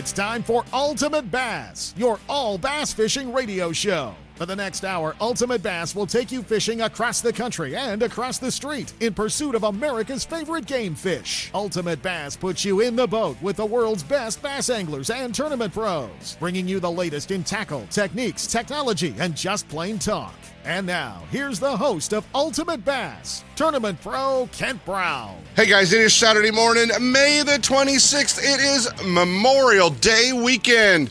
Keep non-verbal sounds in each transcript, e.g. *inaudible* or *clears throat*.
it's time for Ultimate Bass, your all bass fishing radio show. For the next hour, Ultimate Bass will take you fishing across the country and across the street in pursuit of America's favorite game fish. Ultimate Bass puts you in the boat with the world's best bass anglers and tournament pros, bringing you the latest in tackle, techniques, technology, and just plain talk. And now, here's the host of Ultimate Bass, Tournament Pro Kent Brown. Hey guys, it is Saturday morning, May the 26th. It is Memorial Day weekend.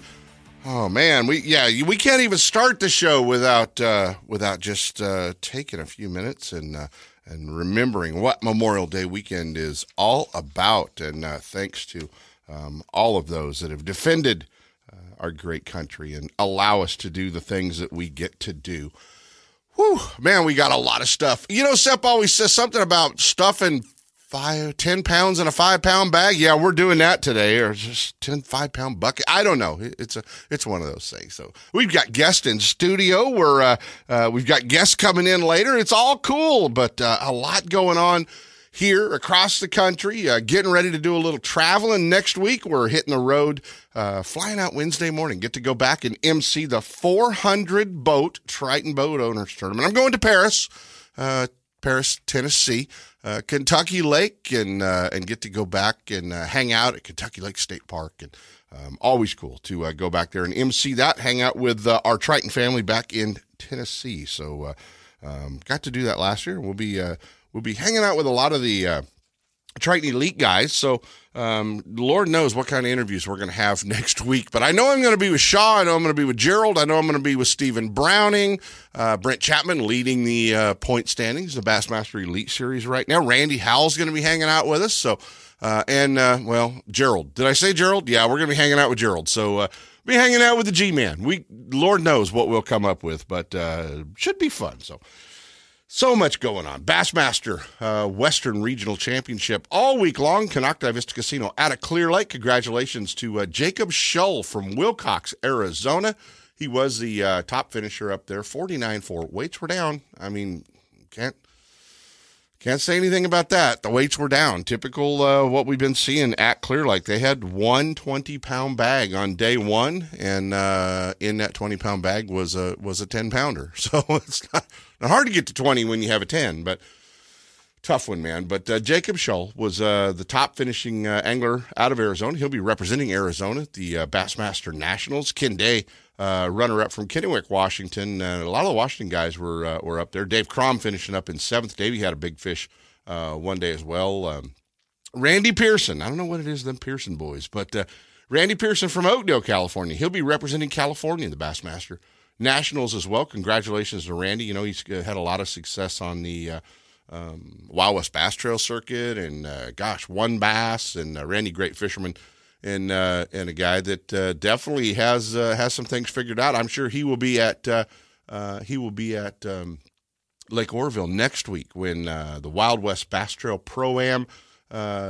Oh man, we yeah, we can't even start the show without uh, without just uh, taking a few minutes and uh, and remembering what Memorial Day weekend is all about. And uh, thanks to um, all of those that have defended uh, our great country and allow us to do the things that we get to do. Whew, man, we got a lot of stuff. You know, Sep always says something about stuffing five, 10 pounds in a five pound bag. Yeah, we're doing that today, or just 10 five pound bucket. I don't know. It's a, it's one of those things. So we've got guests in studio. We're, uh, uh, we've got guests coming in later. It's all cool, but uh, a lot going on here across the country. Uh, getting ready to do a little traveling next week. We're hitting the road, uh, flying out Wednesday morning. Get to go back and MC the 400 boat Triton Boat Owners Tournament. I'm going to Paris, uh, Paris, Tennessee, uh, Kentucky Lake, and uh, and get to go back and uh, hang out at Kentucky Lake State Park. And um, always cool to go back there and MC that, hang out with our Triton family back in Tennessee. So um, got to do that last year. We'll be we'll be hanging out with a lot of the Triton Elite guys. So, um, Lord knows what kind of interviews we're going to have *laughs* next week. But I know I'm going to be with Shaw. I know I'm going to be with Gerald. I know I'm going to be with Stephen Browning, uh, Brent Chapman leading the uh, point standings, the Bassmaster Elite Series right now. Randy Howell's going to be hanging out with us. So, uh, and uh, well, Gerald. Did I say Gerald? Yeah, we're going to be hanging out with Gerald. So, uh, be hanging out with the G Man. We, Lord knows what we'll come up with, but uh, should be fun. So. So much going on. Bassmaster uh, Western Regional Championship all week long. Konocti Vista Casino out of Clear Lake. Congratulations to uh, Jacob Shull from Willcox, Arizona. He was the uh, top finisher up there. 49 4. Weights were down. I mean, can't can't say anything about that. The weights were down. Typical uh, what we've been seeing at Clear Lake. They had one 20 pound bag on day one, and uh, in that 20 pound bag was a was a 10 pounder. *laughs* So it's not, not hard to get to 20 when you have a 10, but tough one, man. But uh, Jacob Shull was uh, the top finishing uh, angler out of Arizona. He'll be representing Arizona at the uh, Bassmaster Nationals. Ken Day uh, runner up from Kennewick, Washington. Uh, a lot of the Washington guys were were up there. Dave Crom finishing up in seventh. Davey had a big fish one day as well. Um, Randy Pearson. I don't know what it is, them Pearson boys, but Randy Pearson from Oakdale, California. He'll be representing California in the Bassmaster Nationals as well. Congratulations to Randy. You know, he's uh, had a lot of success on the um, Wild West Bass Trail Circuit and, gosh, one bass. And Randy, great fisherman and uh, and a guy that uh, definitely has uh, has some things figured out. I'm sure he will be at uh, uh, he will be at um, Lake Oroville next week when uh, the Wild West Bass Trail Pro Am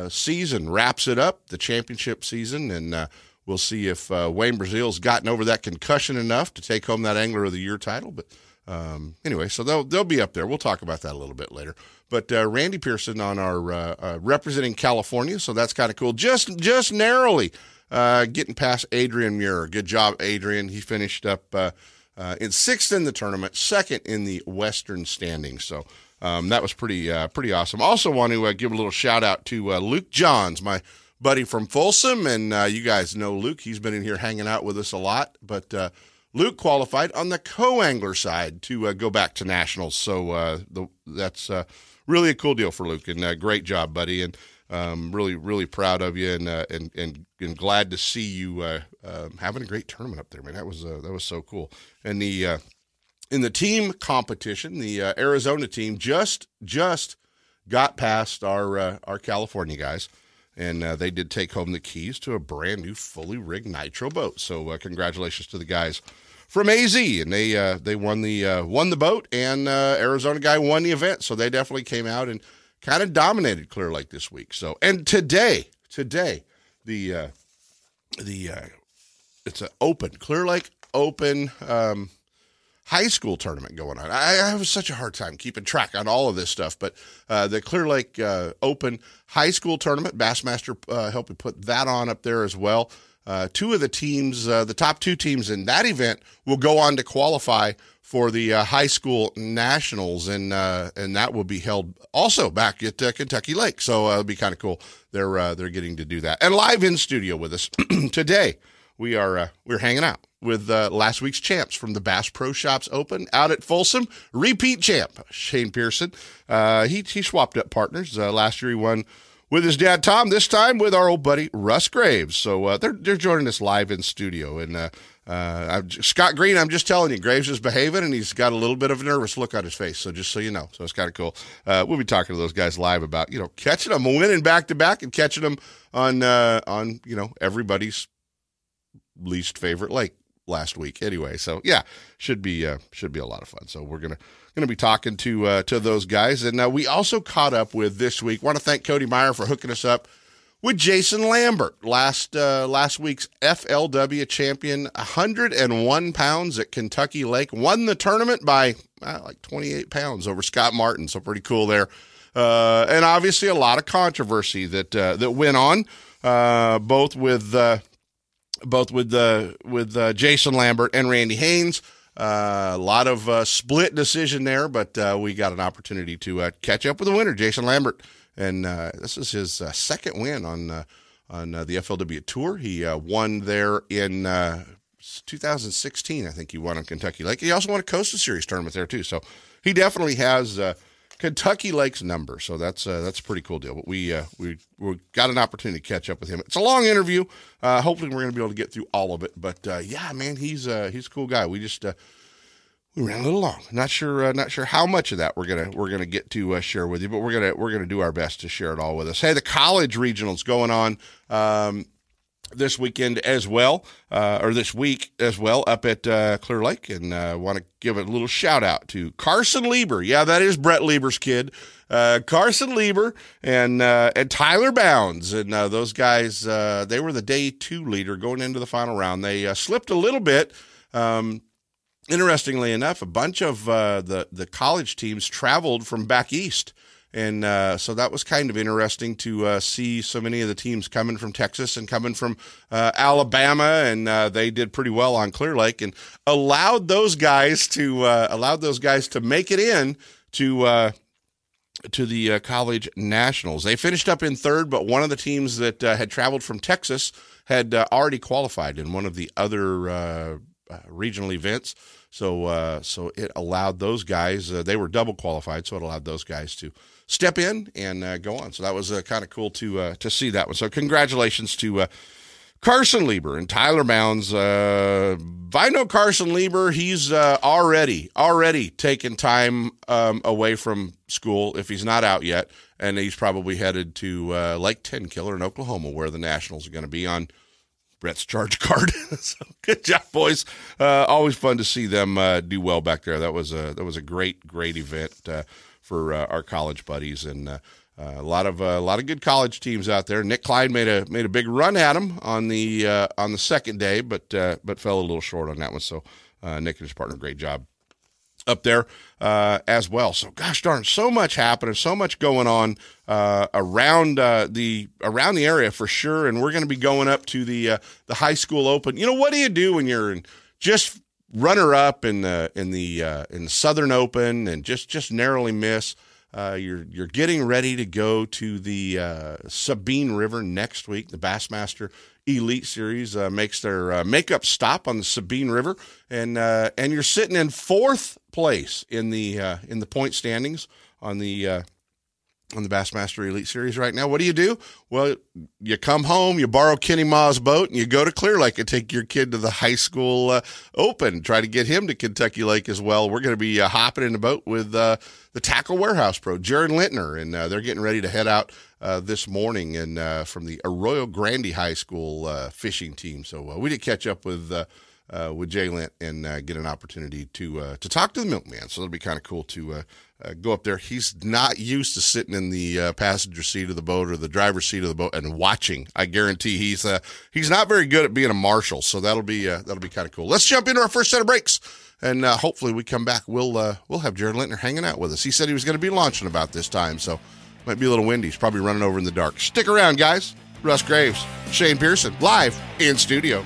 season wraps it up, the championship season, and we'll see if Wayne Brazil's gotten over that concussion enough to take home that Angler of the Year title, but. Um, anyway, so they'll they'll be up there. We'll talk about that a little bit later. But uh, Randy Pearson on our uh, uh, representing California, so that's kind of cool. Just just narrowly uh, getting past Adrian Muir. Good job, Adrian. He finished up uh, uh, in sixth in the tournament, second in the Western standings. So. Um, that was pretty pretty awesome. Also, want to give a little shout out to Luke Johns, my buddy from Folsom, and you guys know Luke. He's been in here hanging out with us a lot, but Luke qualified on the co-angler side to uh, go back to nationals. So uh, the, that's uh, really a cool deal for Luke, and uh, great job, buddy. And um, really, really proud of you, and uh, and, and and glad to see you uh, um, having a great tournament up there, man. That was that was so cool. And the in the team competition, the Arizona team just just got past our our California guys and uh, they did take home the keys to a brand new fully rigged nitro boat. So uh, congratulations to the guys from AZ, and they uh, they won the uh, won the boat, and uh, Arizona guy won the event. So they definitely came out and kind of dominated Clear Lake this week. So and today today the uh, the it's an open Clear Lake Open. Um, high school tournament going on. I, I, have such a hard time keeping track on all of this stuff, but uh, the Clear Lake uh, Open high school tournament, Bassmaster uh, helped me put that on up there as well. uh, two of the teams, uh, the top two teams in that event, will go on to qualify for the uh, high school nationals, and and that will be held also back at Kentucky Lake. So it'll be kind of cool. They're they're getting to do that, and live in studio with us *clears throat* today. We are uh, we're hanging out with uh, last week's champs from the Bass Pro Shops Open out at Folsom. Repeat champ Shane Pierson. Uh, he he swapped up partners uh, last year. He won with his dad Tom. This time with our old buddy Russ Graves. So uh, they're they're joining us live in studio. And uh, Scott Green, I'm just telling you, Graves is behaving, and he's got a little bit of a nervous look on his face. So just so you know, so it's kind of cool. We'll be talking to those guys live about you know catching them, winning back to back, and catching them on on you know everybody's least favorite lake last week. Anyway so yeah should be uh, should be a lot of fun. So we're gonna gonna be talking to uh, to those guys. And uh, we also caught up with this week want to thank cody meyer for hooking us up with jason lambert last uh, last week's flw champion 101 pounds at kentucky lake won the tournament by uh, like 28 pounds over scott martin. So pretty cool there. Uh, and obviously a lot of controversy that that went on both with both with uh, with uh, Jason Lambert and Randy Haynes. Uh, a lot of uh, split decision there, but uh, we got an opportunity to uh, catch up with the winner, Jason Lambert, and this is his second win on on the FLW Tour. He won there in 2016, I think he won on Kentucky Lake. He also won a Costa Series tournament there too, so he definitely has Kentucky Lake's number. So that's uh, that's a pretty cool deal. But we uh, we we got an opportunity to catch up with him. It's a long interview. Uh, hopefully, we're going to be able to get through all of it. But uh, yeah, man, he's uh, he's a cool guy. We just uh, we ran a little long. Not sure not sure how much of that we're gonna we're gonna get to share with you, but we're gonna we're gonna do our best to share it all with us. Hey, the college regionals going on. Um, this weekend as well, uh, or this week as well, up at uh, Clear Lake, and uh, want to give a little shout out to Carson Lieber. Yeah, that is Brett Lieber's kid, uh, Carson Lieber, and uh, and Tyler Bounds, and uh, those guys. they were the day two leader going into the final round. They slipped a little bit. Um, interestingly enough, a bunch of the the college teams traveled from back east. And uh, so that was kind of interesting to uh, see so many of the teams coming from Texas and coming from uh, Alabama, and uh, they did pretty well on Clear Lake and allowed those guys to uh, allowed those guys to make it in to uh, to the college nationals. They finished up in third, but one of the teams that had traveled from Texas had already qualified in one of the other regional events. So so it allowed those guys. they were double qualified, so it allowed those guys to step in and uh, go on. So that was uh, kind of cool to uh, to see that one. So congratulations to uh, Carson Lieber and Tyler Bounds. Uh, I know Carson Lieber. He's uh, already already taken time um, away from school if he's not out yet, and he's probably headed to uh, Lake Tenkiller in Oklahoma, where the Nationals are going to be on. Brett's charge card. *laughs* so good job, boys. Uh, always fun to see them uh, do well back there. That was a that was a great great event. Uh, for uh, our college buddies and. Uh, uh, a lot of uh, a lot of good college teams out there. Nick Clyde made a made a big run at him on the uh, on the second day, but uh, but fell a little short on that one. So Nick and his partner, great job up there as well. So gosh darn, so much happening, so much going on around the around the area for sure. And we're going to be going up to the the high school open. You know what do you do when you're in just runner up in the in the uh, in the Southern Open and just just narrowly miss. Uh, you're you're getting ready to go to the uh, Sabine River next week. The Bassmaster Elite Series uh, makes their uh, makeup stop on the Sabine River, and uh, and you're sitting in fourth place in the in the point standings on the on the Bassmaster Elite Series right now. What do you do? Well, you come home, you borrow Kenny Ma's boat, and you go to Clear Lake and take your kid to the high school uh, open. Try to get him to Kentucky Lake as well. We're going to be uh, hopping in the boat with uh, the Tackle Warehouse Pro, Jared Lintner, and uh, they're getting ready to head out uh, this morning and uh, from the Arroyo Grande High School fishing team. So we did catch up with. With Jay Lint and get an opportunity to to talk to the milkman, so it'll be kind of cool to uh, go up there. He's not used to sitting in the uh, passenger seat of the boat or the driver's seat of the boat and watching. I guarantee he's uh, he's not very good at being a marshal. So that'll be uh, that'll be kind of cool. Let's jump into our first set of breaks, and uh, hopefully we come back. We'll uh, we'll have Jared Lintner hanging out with us. He said he was going to be launching about this time, so might be a little windy. He's probably running over in the dark. Stick around, guys. Russ Graves, Shane Pierson, live in studio.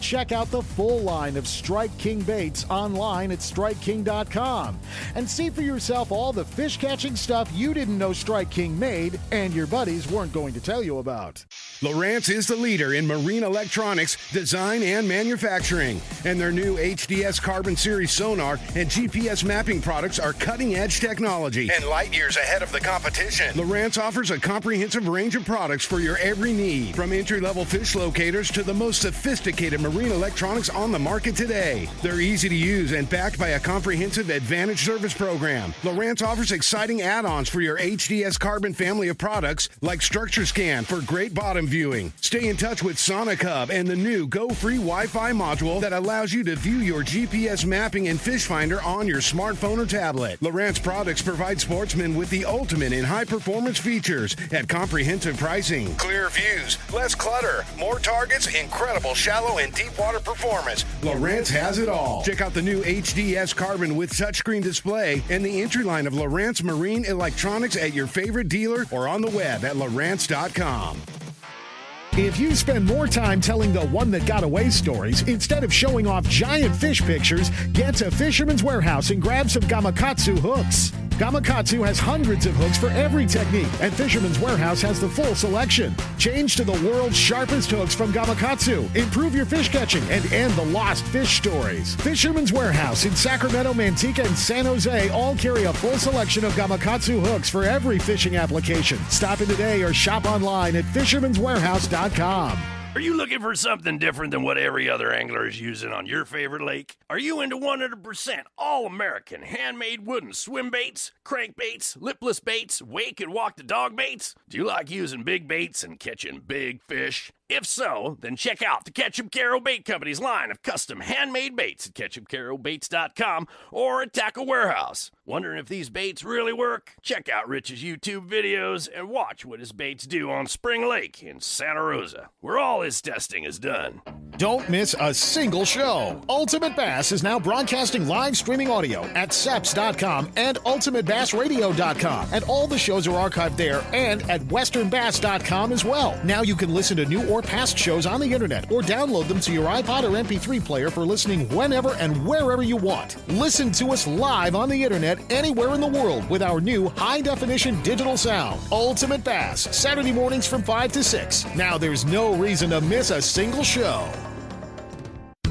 Check out the full line of Strike King baits online at StrikeKing.com and see for yourself all the fish catching stuff you didn't know Strike King made and your buddies weren't going to tell you about. Lowrance is the leader in marine electronics, design, and manufacturing. And their new HDS Carbon Series sonar and GPS mapping products are cutting edge technology and light years ahead of the competition. Lowrance offers a comprehensive range of products for your every need, from entry level fish locators to the most sophisticated marine electronics on the market today. They're easy to use and backed by a comprehensive Advantage service program. Lowrance offers exciting add ons for your HDS Carbon family of products like Structure Scan for great bottom viewing. Stay in touch with Sonic Hub and the new Go Free Wi Fi module that allows you to view your GPS mapping and fish finder on your smartphone or tablet. Lowrance products provide sportsmen with the ultimate in high performance features at comprehensive pricing. Clear views, less clutter, more targets, incredible shallow and deep water performance. Lowrance has it all. Check out the new HDS Carbon with touchscreen display and the entry line of Lowrance Marine Electronics at your favorite dealer or on the web at Lowrance.com. If you spend more time telling the one that got away stories instead of showing off giant fish pictures, get to Fisherman's Warehouse and grab some Gamakatsu hooks. Gamakatsu has hundreds of hooks for every technique, and Fisherman's Warehouse has the full selection. Change to the world's sharpest hooks from Gamakatsu. Improve your fish catching and end the lost fish stories. Fisherman's Warehouse in Sacramento, Manteca, and San Jose all carry a full selection of Gamakatsu hooks for every fishing application. Stop in today or shop online at fisherman'swarehouse.com. Are you looking for something different than what every other angler is using on your favorite lake? Are you into 100% all American handmade wooden swim baits, crankbaits, lipless baits, wake and walk the dog baits? Do you like using big baits and catching big fish? If so, then check out the Ketchup Caro Bait Company's line of custom handmade baits at ketchupcarobaits.com or at Tackle Warehouse. Wondering if these baits really work? Check out Rich's YouTube videos and watch what his baits do on Spring Lake in Santa Rosa, where all his testing is done. Don't miss a single show. Ultimate Bass is now broadcasting live streaming audio at seps.com and ultimatebassradio.com. And all the shows are archived there and at westernbass.com as well. Now you can listen to new or past shows on the internet or download them to your iPod or MP3 player for listening whenever and wherever you want. Listen to us live on the internet anywhere in the world with our new high definition digital sound. Ultimate Bass, Saturday mornings from 5 to 6. Now there's no reason to miss a single show.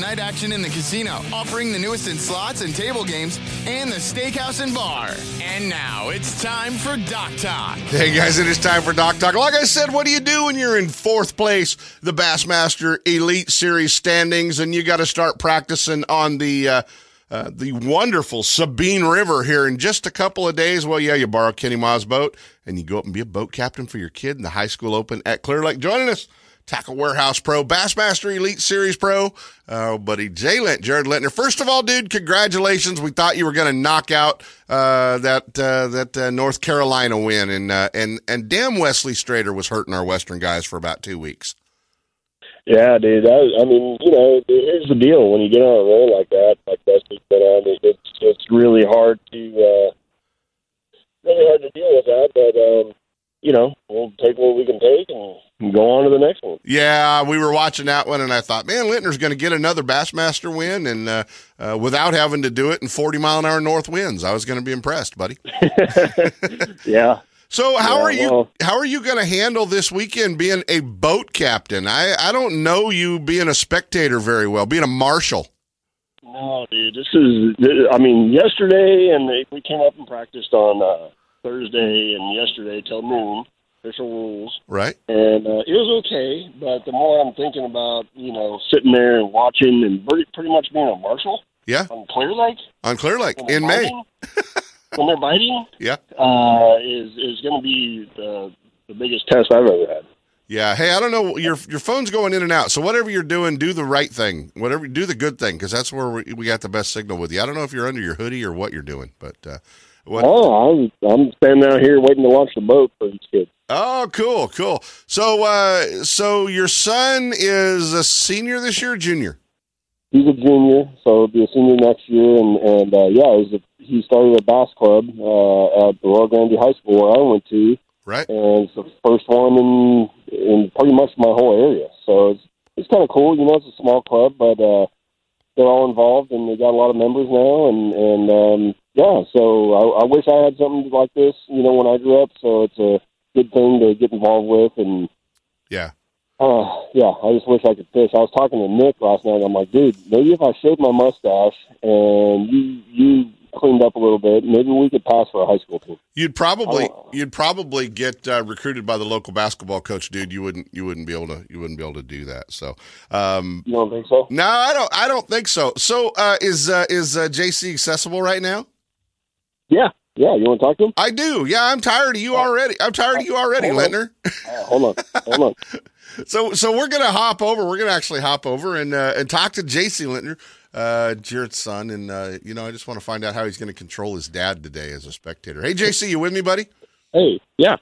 night action in the casino, offering the newest in slots and table games, and the steakhouse and bar. And now it's time for Dock Talk. Hey guys, it is time for Dock Talk. Like I said, what do you do when you're in fourth place, the Bassmaster Elite Series standings, and you got to start practicing on the uh, uh, the wonderful Sabine River here in just a couple of days? Well, yeah, you borrow Kenny Ma's boat and you go up and be a boat captain for your kid in the high school open at Clear Lake. Joining us. Tackle Warehouse Pro, Bassmaster Elite Series Pro, uh, buddy Jay Lint, Jared Lintner. First of all, dude, congratulations! We thought you were going to knock out uh, that uh, that uh, North Carolina win, and uh, and and damn Wesley Strader was hurting our Western guys for about two weeks. Yeah, dude. I, I mean, you know, here's the deal: when you get on a roll like that, like Wesley's been on, it, it's it's really hard to uh, really hard to deal with that. But um, you know, we'll take what we can take and go on to the next one. Yeah, we were watching that one, and I thought, man, Lintner's going to get another Bassmaster win, and uh, uh, without having to do it in 40 mile an hour north winds, I was going to be impressed, buddy. *laughs* *laughs* Yeah. So how Yeah, are you? well- how are you going to handle this weekend being a boat captain? I I don't know you being a spectator very well, being a marshal. No, dude, this is. I mean, yesterday, and they, we came up and practiced on uh, Thursday and yesterday till noon. Official rules, Right? and uh, it was okay. But the more I'm thinking about, you know, sitting there and watching, and pretty, pretty much being a marshal Yeah, on Clear Lake on Clear Lake in May. when they're biting, *laughs* Yeah, uh, is is going to be the the biggest test I've ever had. yeah. Hey, I don't know. Your your phone's going in and out. So whatever you're doing, do the right thing. Whatever, do the good thing because that's where we, we got the best signal with you. I don't know if you're under your hoodie or what you're doing, but uh, what? Oh, I'm I'm standing out here waiting to launch the boat for these kids. Oh, cool, cool. So, uh, so your son is a senior this year, or junior. He's a junior, so he'll be a senior next year. And and uh, yeah, he's a, he started a bass club uh, at the Arroyo Grande High School where I went to, Right? and it's the first one in in pretty much my whole area. So it's it's kind of cool. You know, it's a small club, but uh, they're all involved, and they got a lot of members now. And and um, yeah, so I, I wish I had something like this. You know, when I grew up. So it's a good thing to get involved with and. Yeah. Uh, yeah, I just wish I could fish. I was talking to Nick last night. I'm like, dude, maybe if I shaved my mustache and you you cleaned up a little bit, maybe we could pass for a high school team. You'd probably Oh. you'd probably get uh, recruited by the local basketball coach, dude. You wouldn't you wouldn't be able to you wouldn't be able to do that. So, um, You don't think so? no, I don't I don't think so. So, uh, is uh, is uh, JC accessible right now? Yeah, yeah. You want to talk to him? I do. Yeah, I'm tired of you already. I'm tired of you already, Hold on. Lintner. *laughs* Uh, hold on, hold on. *laughs* So so we're gonna hop over. We're gonna actually hop over and uh, and talk to JC Lintner, uh, Jared's son, and uh, you know I just want to find out how he's going to control his dad today as a spectator. Hey JC, you with me, buddy? Hey, yeah.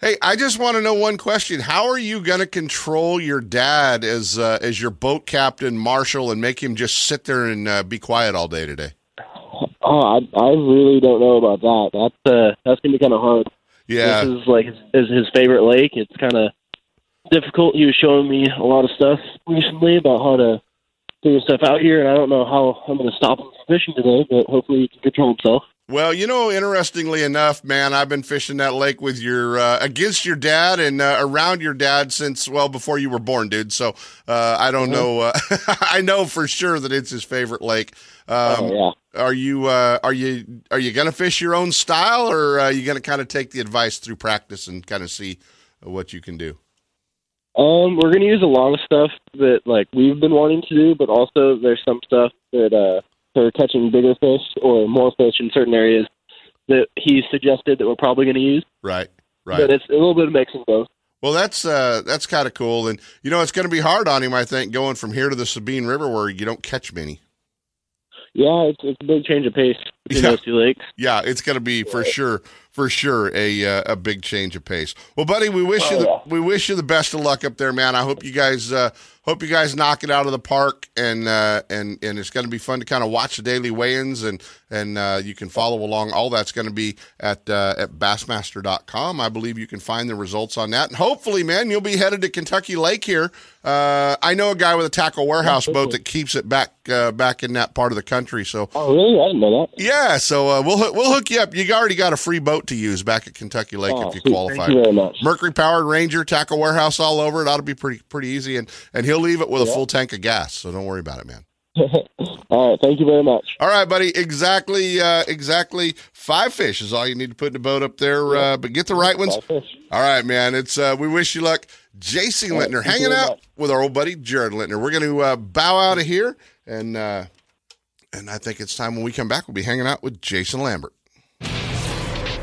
Hey, I just want to know one question. How are you going to control your dad as uh, as your boat captain, marshal, and make him just sit there and uh, be quiet all day today? Oh, I I really don't know about that. That's uh that's gonna be kind of hard. Yeah, This is like his, is his favorite lake. It's kind of difficult. He was showing me a lot of stuff recently about how to figure stuff out here, and I don't know how I'm going to stop him from fishing today, but hopefully he can control himself. Well, you know, interestingly enough, man, I've been fishing that lake with your uh, against your dad and uh, around your dad since well before you were born, dude. So uh, I don't know. Uh, *laughs* I know for sure that it's his favorite lake. Um, oh yeah. Are you uh, are you are you gonna fish your own style, or are you gonna kind of take the advice through practice and kind of see what you can do? Um, we're gonna use a lot of stuff that like we've been wanting to do, but also there's some stuff that uh for catching bigger fish or more fish in certain areas that he suggested that we're probably gonna use. Right, right. But it's a little bit of mixing both. Well, that's uh, that's kind of cool, and you know it's going to be hard on him, I think, going from here to the Sabine River where you don't catch many. Yeah, it's it's a big change of pace between Yeah. those two lakes. Yeah, it's going to be for sure, for sure a uh, a big change of pace. Well, buddy, we wish you the, Oh, we wish you the best of luck up there, man. I hope you guys uh, hope you guys knock it out of the park, and uh, and and it's going to be fun to kind of watch the daily weigh-ins, and and uh, you can follow along. All that's going to be at uh, at Bassmaster.com. I believe you can find the results on that, and hopefully, man, you'll be headed to Kentucky Lake here. Uh, I know a guy with a tackle warehouse boat that keeps it back uh, back in that part of the country, so. Oh really? I didn't know that. Yeah, so uh, we'll hook- we'll hook you up. You already got a free boat to use back at Kentucky Lake Oh, if you sweet. qualify. Thank you very much. Mercury powered Ranger tackle warehouse all over it. Ought to be pretty pretty easy, and and he'll leave it with a full tank of gas. So don't worry about it, man. *laughs* All right, thank you very much. All right, buddy. Exactly, uh, exactly. Five fish is all you need to put in the boat up there. Uh, but get the right ones. All right, man. It's uh, we wish you luck. JC Lintner hanging out much. with our old buddy Jared Lintner. We're going to uh, bow out of here, and uh, and I think it's time when we come back, we'll be hanging out with Jason Lambert.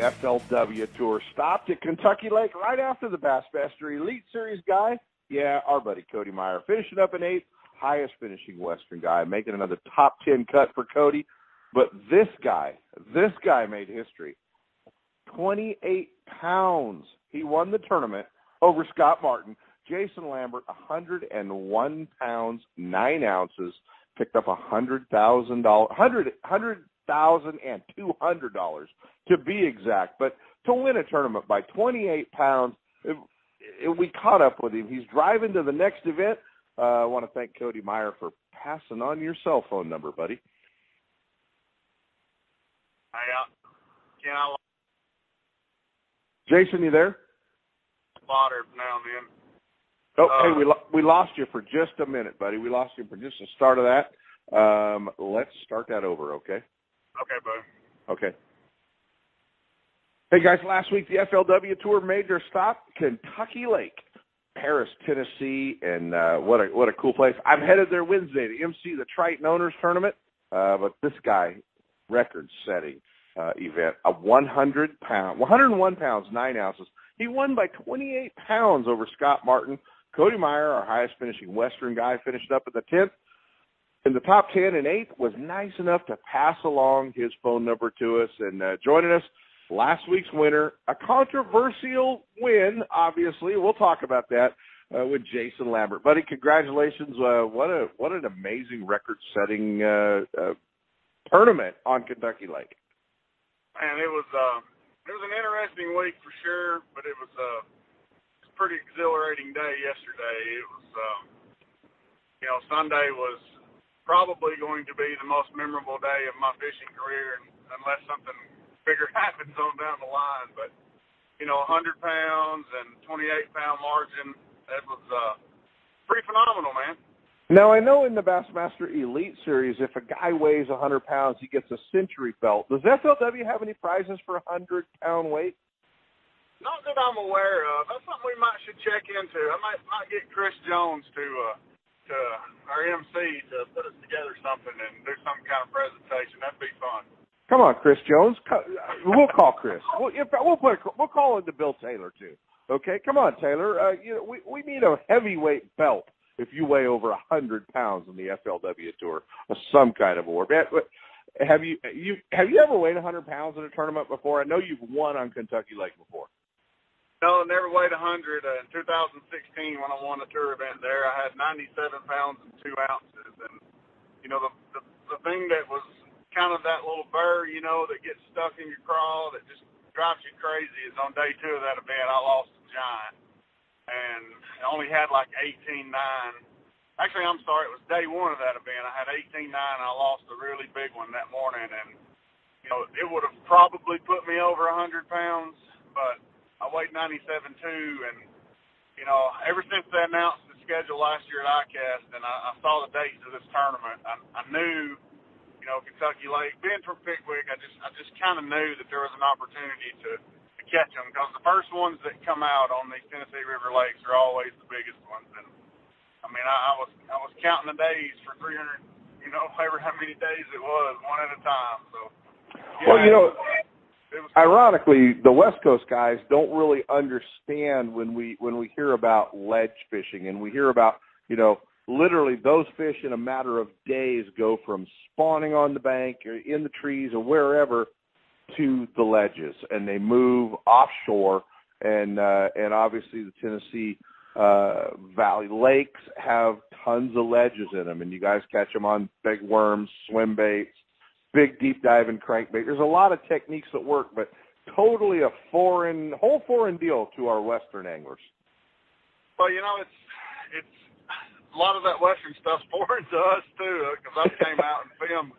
FLW Tour stopped at Kentucky Lake right after the Bassmaster Elite Series guy. Yeah, our buddy Cody Meyer finishing up in eighth, highest finishing Western guy, making another top ten cut for Cody. But this guy, this guy made history. 28 pounds. He won the tournament over Scott Martin. Jason Lambert, 101 pounds, 9 ounces, picked up a $100,000, 100, 100,000 and $200 to be exact. But to win a tournament by 28 pounds, it, it, we caught up with him. He's driving to the next event. Uh, I want to thank Cody Meyer for passing on your cell phone number, buddy. Hey, uh, can I Jason, you there? Water now and then. Oh, Uh, hey, we lo- we lost you for just a minute, buddy. We lost you for just the start of that. Um, let's start that over, okay? Okay, bud. Okay. Hey guys, last week the FLW Tour made their stop, Kentucky Lake, Paris, Tennessee, and uh, what a what a cool place. I'm headed there Wednesday to MC the Triton Owners Tournament, uh, but this guy, record-setting uh, event, a 100 pound, 101 pounds, nine ounces. He won by 28 pounds over Scott Martin. Cody Meyer, our highest finishing Western guy, finished up in the 10th. In the top 10 and 8th, was nice enough to pass along his phone number to us. And uh, joining us, last week's winner, a controversial win, obviously. We'll talk about that uh, with Jason Lambert. Buddy, congratulations. Uh, what a what an amazing record-setting uh, uh, tournament on Kentucky Lake. Man, it was uh, it was an interesting week for sure, but it was uh, it was a pretty exhilarating day yesterday. It was, um, you know, Sunday was probably going to be the most memorable day of my fishing career, unless something bigger *laughs* happens on down the line. But you know, 100 pounds and 28 pound margin, that was uh, pretty phenomenal, man. Now I know in the Bassmaster Elite Series, if a guy weighs 100 pounds, he gets a Century belt. Does FLW have any prizes for 100 pound weight? Not that I'm aware of. That's something we might should check into. I might might get Chris Jones to uh, to our MC to put us together something and do some kind of presentation. That'd be fun. Come on, Chris Jones. We'll call Chris. We'll, we'll put a, we'll call in to Bill Taylor too. Okay, come on, Taylor. Uh, you know we we need a heavyweight belt if you weigh over a hundred pounds in the FLW tour, of some kind of award. Have you you have you ever weighed a hundred pounds in a tournament before? I know you've won on Kentucky Lake before. No, never weighed 100. Uh, in 2016, when I won the tour event there, I had 97 pounds and two ounces. And you know, the the, the thing that was kind of that little burr, you know, that gets stuck in your craw that just drives you crazy is on day two of that event, I lost a giant, and I only had like 18.9. Actually, I'm sorry, it was day one of that event. I had 18.9, and I lost a really big one that morning, and you know, it would have probably put me over 100 pounds, but I weighed 97 too, and you know, ever since they announced the schedule last year at ICAST, and I, I saw the dates of this tournament, I, I knew, you know, Kentucky Lake, being from Pickwick, I just, I just kind of knew that there was an opportunity to, to catch them because the first ones that come out on these Tennessee River lakes are always the biggest ones, and I mean, I, I was, I was counting the days for 300, you know, *laughs* however how many days it was, one at a time. So, yeah, well, you know. it Ironically, the West Coast guys don't really understand when we when we hear about ledge fishing and we hear about you know literally those fish in a matter of days go from spawning on the bank or in the trees or wherever to the ledges and they move offshore and uh, and obviously the Tennessee uh, Valley lakes have tons of ledges in them and you guys catch them on big worms, swim baits, big deep dive diving crankbait. There's a lot of techniques that work, but totally a foreign, whole foreign deal to our Western anglers. Well, you know, it's it's a lot of that Western stuff's foreign to us too, because I came out and filmed.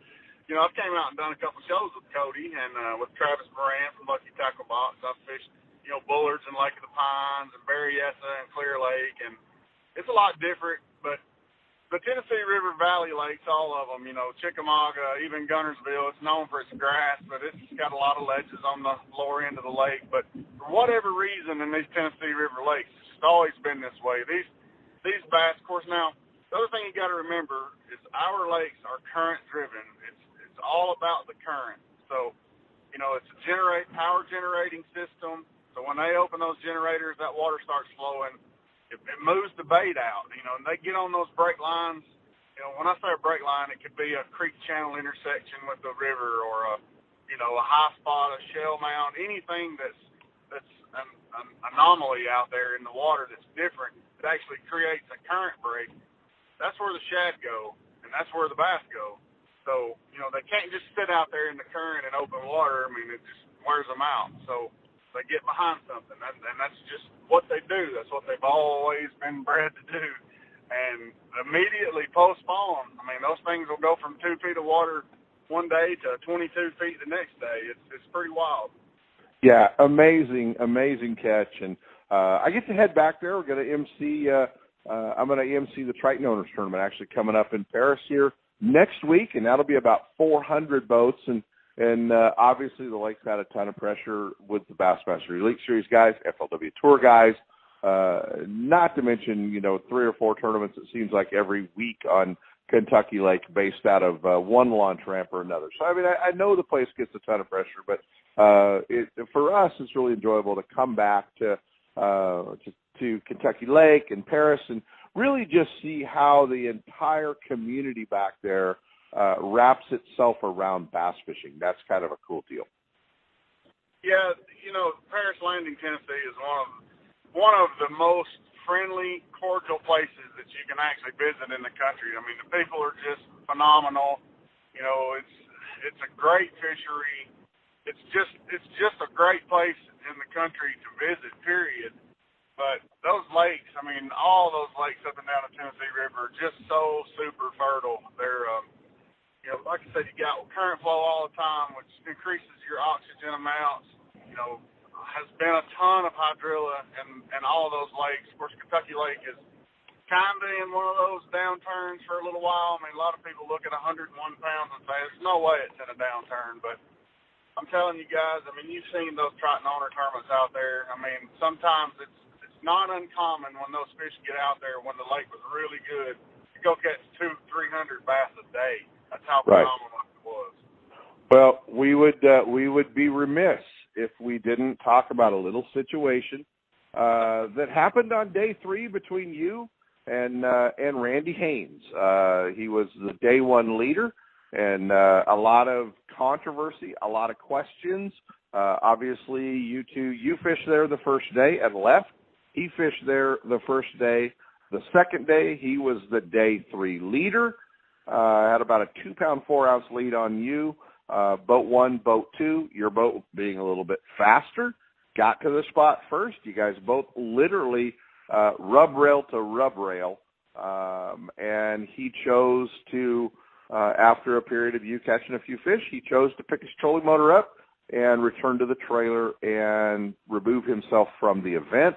You know, I came out and done a couple shows with Cody and uh, with Travis Moran from Lucky Tackle Box. I've fished, you know, Bullards and Lake of the Pines and Berryessa and Clear Lake, and it's a lot different. But the Tennessee River Valley lakes, all of them, you know, Chickamauga, even Guntersville, it's known for its grass, but it's got a lot of ledges on the lower end of the lake. But for whatever reason in these Tennessee River lakes, it's just always been this way. These these bass, of course, now the other thing you got to remember is our lakes are current driven. It's it's all about the current. So you know, it's a generate power generating system. So when they open those generators, that water starts flowing. It, it moves the bait out. You know, and they get on those break lines. You know, when I say a break line, it could be a creek channel intersection with the river, or a, you know, a high spot, a shell mound, anything that's that's an, an anomaly out there in the water that's different. It actually creates a current break. That's where the shad go, and that's where the bass go. So, you know, they can't just sit out there in the current and open water. I mean, it just wears them out. So they get behind something, and, and that's just what they do. That's what they've always been bred to do. And immediately post-spawn, I mean, those things will go from two feet of water one day to 22 feet the next day. It's it's pretty wild. Yeah, amazing, amazing catch, and uh, I get to head back there. We're going to MC. Uh, uh, I'm going to MC the Triton Owners Tournament actually coming up in Paris here next week, and that'll be about 400 boats. And and uh, obviously the Lakes had a ton of pressure with the Bassmaster Elite Series guys, FLW Tour guys. Uh, not to mention, you know, three or four tournaments. It seems like every week on Kentucky Lake, based out of uh, one launch ramp or another. So I mean, I, I know the place gets a ton of pressure, but uh, it, for us, it's really enjoyable to come back to uh, to, to Kentucky Lake and Paris and really just see how the entire community back there uh, wraps itself around bass fishing. That's kind of a cool deal. Yeah, you know, Paris Landing, Tennessee is one of one of the most friendly, cordial places that you can actually visit in the country. I mean, the people are just phenomenal. You know, it's it's a great fishery. It's just it's just a great place in the country to visit. Period. But those lakes, I mean, all those lakes up and down the Tennessee River are just so super fertile. They're, um, you know, like I said, you got current flow all the time, which increases your oxygen amounts. You know, has been a ton of hydrilla and and all of those lakes. Of course, Kentucky Lake is kind of in one of those downturns for a little while. I mean, a lot of people look at 101 pounds and say, "There's no way it's in a downturn," but I'm telling you guys, I mean, you've seen those Triton owner tournaments out there. I mean, sometimes it's it's not uncommon when those fish get out there when the lake was really good to go catch two, three hundred bass a day. That's how right. phenomenal it was. Well, we would uh, we would be remiss if we didn't talk about a little situation uh, that happened on day three between you and uh, and Randy Haynes. Uh, he was the day one leader, and uh, a lot of controversy, a lot of questions. Uh, obviously, you two you fished there the first day and left. He fished there the first day. The second day, he was the day three leader. Uh, had about a two pound, four ounce lead on you. Uh, boat one, boat two, your boat being a little bit faster, got to the spot first. You guys both literally uh, rub rail to rub rail. Um, and he chose to, uh, after a period of you catching a few fish, he chose to pick his trolling motor up and return to the trailer and remove himself from the event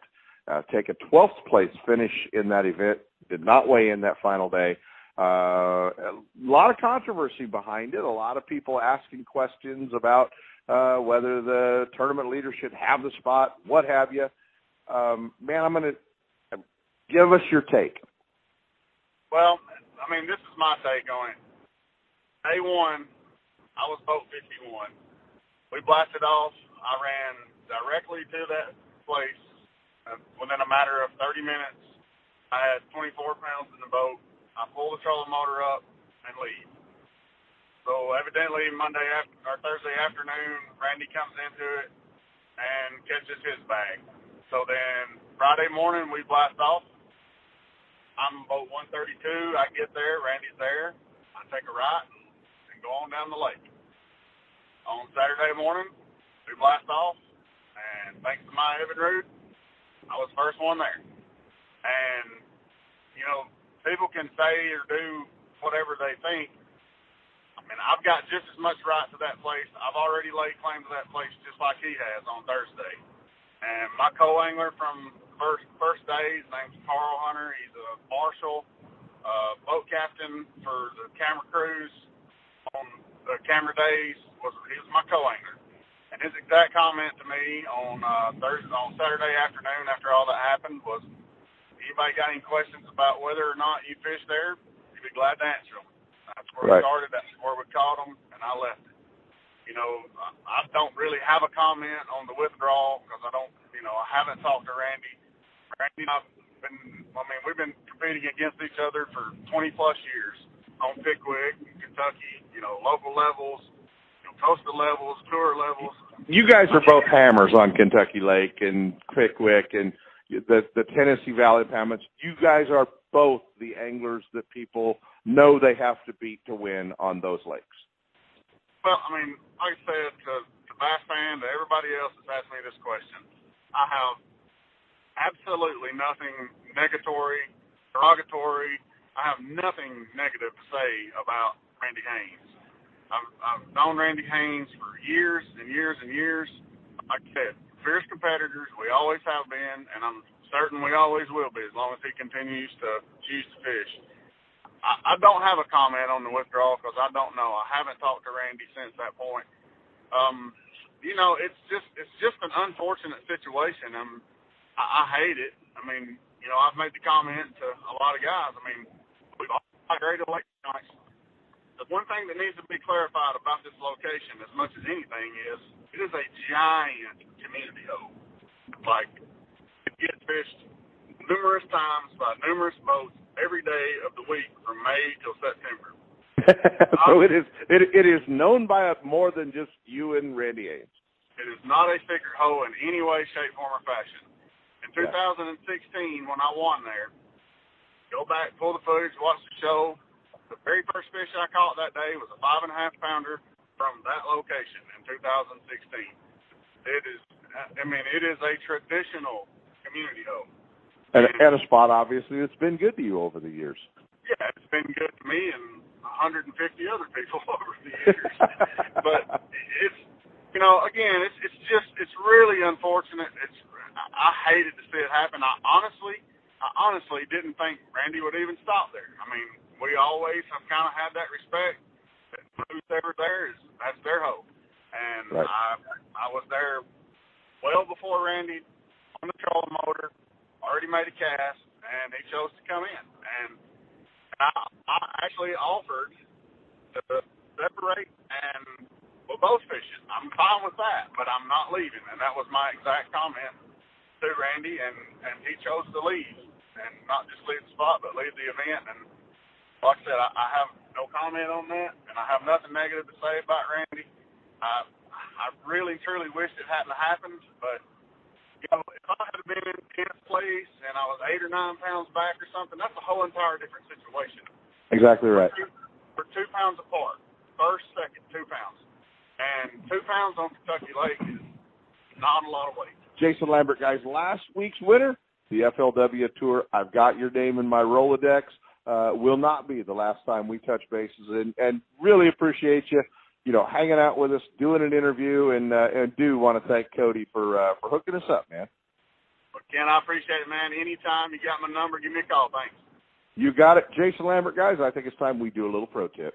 uh, take a 12th place finish in that event. Did not weigh in that final day. Uh, a lot of controversy behind it. A lot of people asking questions about uh, whether the tournament leader should have the spot, what have you. Um, man, I'm going to give us your take. Well, I mean, this is my take on it. Day one, I was boat 51. We blasted off. I ran directly to that place uh, within a matter of 30 minutes, I had 24 pounds in the boat. I pull the trolling motor up and leave. So evidently Monday after, or Thursday afternoon, Randy comes into it and catches his bag. So then Friday morning we blast off. I'm boat 132. I get there. Randy's there. I take a right and, and go on down the lake. On Saturday morning, we blast off, and thanks to my Evan Evinrude, I was first one there. And, you know, people can say or do whatever they think. I mean, I've got just as much right to that place. I've already laid claim to that place just like he has on Thursday. And my co-angler from first first day, his name's Carl Hunter. He's a marshal, uh, boat captain for the camera cruise on the camera days. Was he was my co-angler. And his exact comment to me on uh, Thursday, on Saturday afternoon after all that happened was, anybody got any questions about whether or not you fish there, you'd be glad to answer them. That's where right. we started. That's where we caught them, and I left it. you know, I don't really have a comment on the withdrawal because I don't, you know, I haven't talked to Randy. Randy and I've been, I mean, we've been competing against each other for 20 plus years on Pickwick, Kentucky, you know, local levels, you know, coastal levels, tour levels. You guys are both hammers on Kentucky Lake and Pickwick and the the Tennessee Valley Impoundments. You guys are both the anglers that people know they have to beat to win on those lakes. Well, I mean, like I said to, to BassFan, to everybody else that's asked me this question, I have absolutely nothing negatory, derogatory. I have nothing negative to say about Randy Haynes. I've, I've known Randy Haynes for years and years and years. Like I said, fierce competitors. We always have been, and I'm certain we always will be as long as he continues to choose to fish. I, I don't have a comment on the withdrawal because I don't know. I haven't talked to Randy since that point. Um, you know, it's just it's just an unfortunate situation. Um, I, I hate it. I mean, you know, I've made the comment to a lot of guys. I mean, we've all migrated electronics. The one thing that needs to be clarified about this location, as much as anything, is it is a giant community hole. Like it gets fished numerous times by numerous boats every day of the week from May till September. *laughs* so it is it, it is known by us more than just you and Randy Haynes. It is not a secret hole in any way, shape, form, or fashion. In 2016, when I won there, go back, pull the footage, watch the show. The very first fish I caught that day was a five and a half pounder from that location in 2016. It is, I mean, it is a traditional community hole. And, and a spot, obviously, that's been good to you over the years. Yeah, it's been good to me and 150 other people *laughs* over the years. but it's, you know, again, it's it's just it's really unfortunate. It's I hated to see it happen. I honestly, I honestly didn't think Randy would even stop there. I mean, we always have kind of had that respect. Who's ever there is that's their hope. And right. I I was there well before Randy on the trolling motor already made a cast, and he chose to come in. And I, I actually offered to separate, and we're both fishing. I'm fine with that, but I'm not leaving. And that was my exact comment to Randy, and and he chose to leave, and not just leave the spot, but leave the event. And like I said, I, I have no comment on that, and I have nothing negative to say about Randy. I I really truly wish it hadn't happened, but you know, if I had been in tenth place and I was eight or nine pounds back or something, that's a whole entire different situation. Exactly right. We're two, we're two pounds apart. First, second, two pounds. And two pounds on Kentucky Lake is not a lot of weight. Jason Lambert, guys, last week's winner, the FLW Tour. I've got your name in my Rolodex. Uh, will not be the last time we touch bases, and, and really appreciate you you know, hanging out with us, doing an interview, and uh, and do want to thank Cody for uh, for hooking us up, man. Well, Ken, I appreciate it, man. Anytime you got my number, give me a call. Thanks. You got it, Jason Lambert, guys. I think it's time we do a little pro tip.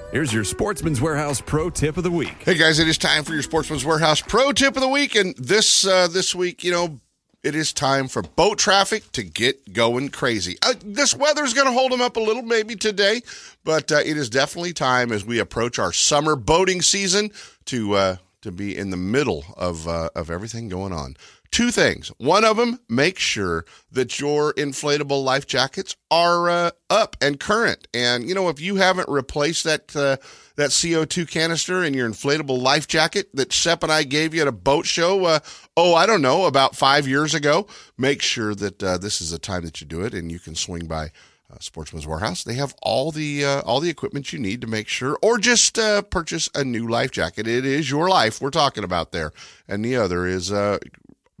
Here's your Sportsman's Warehouse Pro Tip of the Week. Hey guys, it is time for your Sportsman's Warehouse Pro Tip of the Week, and this uh, this week, you know, it is time for boat traffic to get going crazy. Uh, this weather's going to hold them up a little, maybe today, but uh, it is definitely time as we approach our summer boating season to uh, to be in the middle of uh, of everything going on two things. One of them, make sure that your inflatable life jackets are uh, up and current. And you know, if you haven't replaced that uh, that CO2 canister in your inflatable life jacket that Sep and I gave you at a boat show, uh, oh, I don't know, about five years ago, make sure that uh, this is the time that you do it, and you can swing by. Uh, Sportsman's Warehouse. They have all the uh, all the equipment you need to make sure, or just purchase a new life jacket. It is your life we're talking about there, and the other is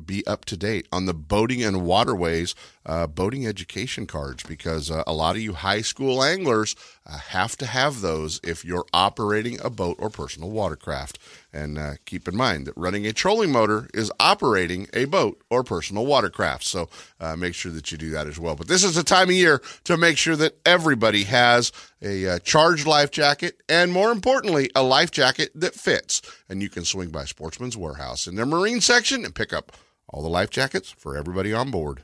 be up to date on the boating and waterways uh, boating education cards because uh, a lot of you high school anglers uh, have to have those if you're operating a boat or personal watercraft. And uh, keep in mind that running a trolling motor is operating a boat or personal watercraft. So uh, make sure that you do that as well. But this is the time of year to make sure that everybody has a uh, charged life jacket and, more importantly, a life jacket that fits. And you can swing by Sportsman's Warehouse in their marine section and pick up all the life jackets for everybody on board.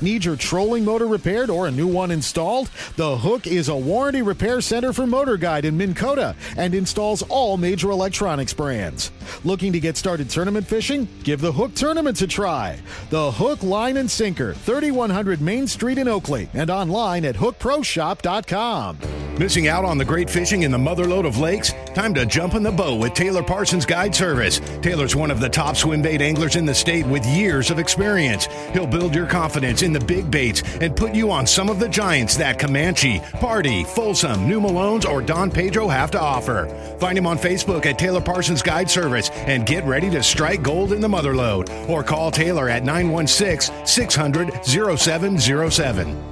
Need your trolling motor repaired or a new one installed? The Hook is a warranty repair center for Motor Guide in Minn Kota and installs all major electronics brands. Looking to get started tournament fishing? Give the Hook Tournaments a try. The Hook Line and Sinker, 3100 Main Street in Oakley, and online at hookproshop.com. Missing out on the great fishing in the motherlode of lakes? Time to jump in the boat with Taylor Parsons Guide Service. Taylor's one of the top swim bait anglers in the state with years of experience. He'll build your confidence in the big baits and put you on some of the giants that Camanche, Pardee, Folsom, New Melones, or Don Pedro have to offer. Find him on Facebook at Taylor Parsons Guide Service and get ready to strike gold in the motherlode or call Taylor at 916 600 0707.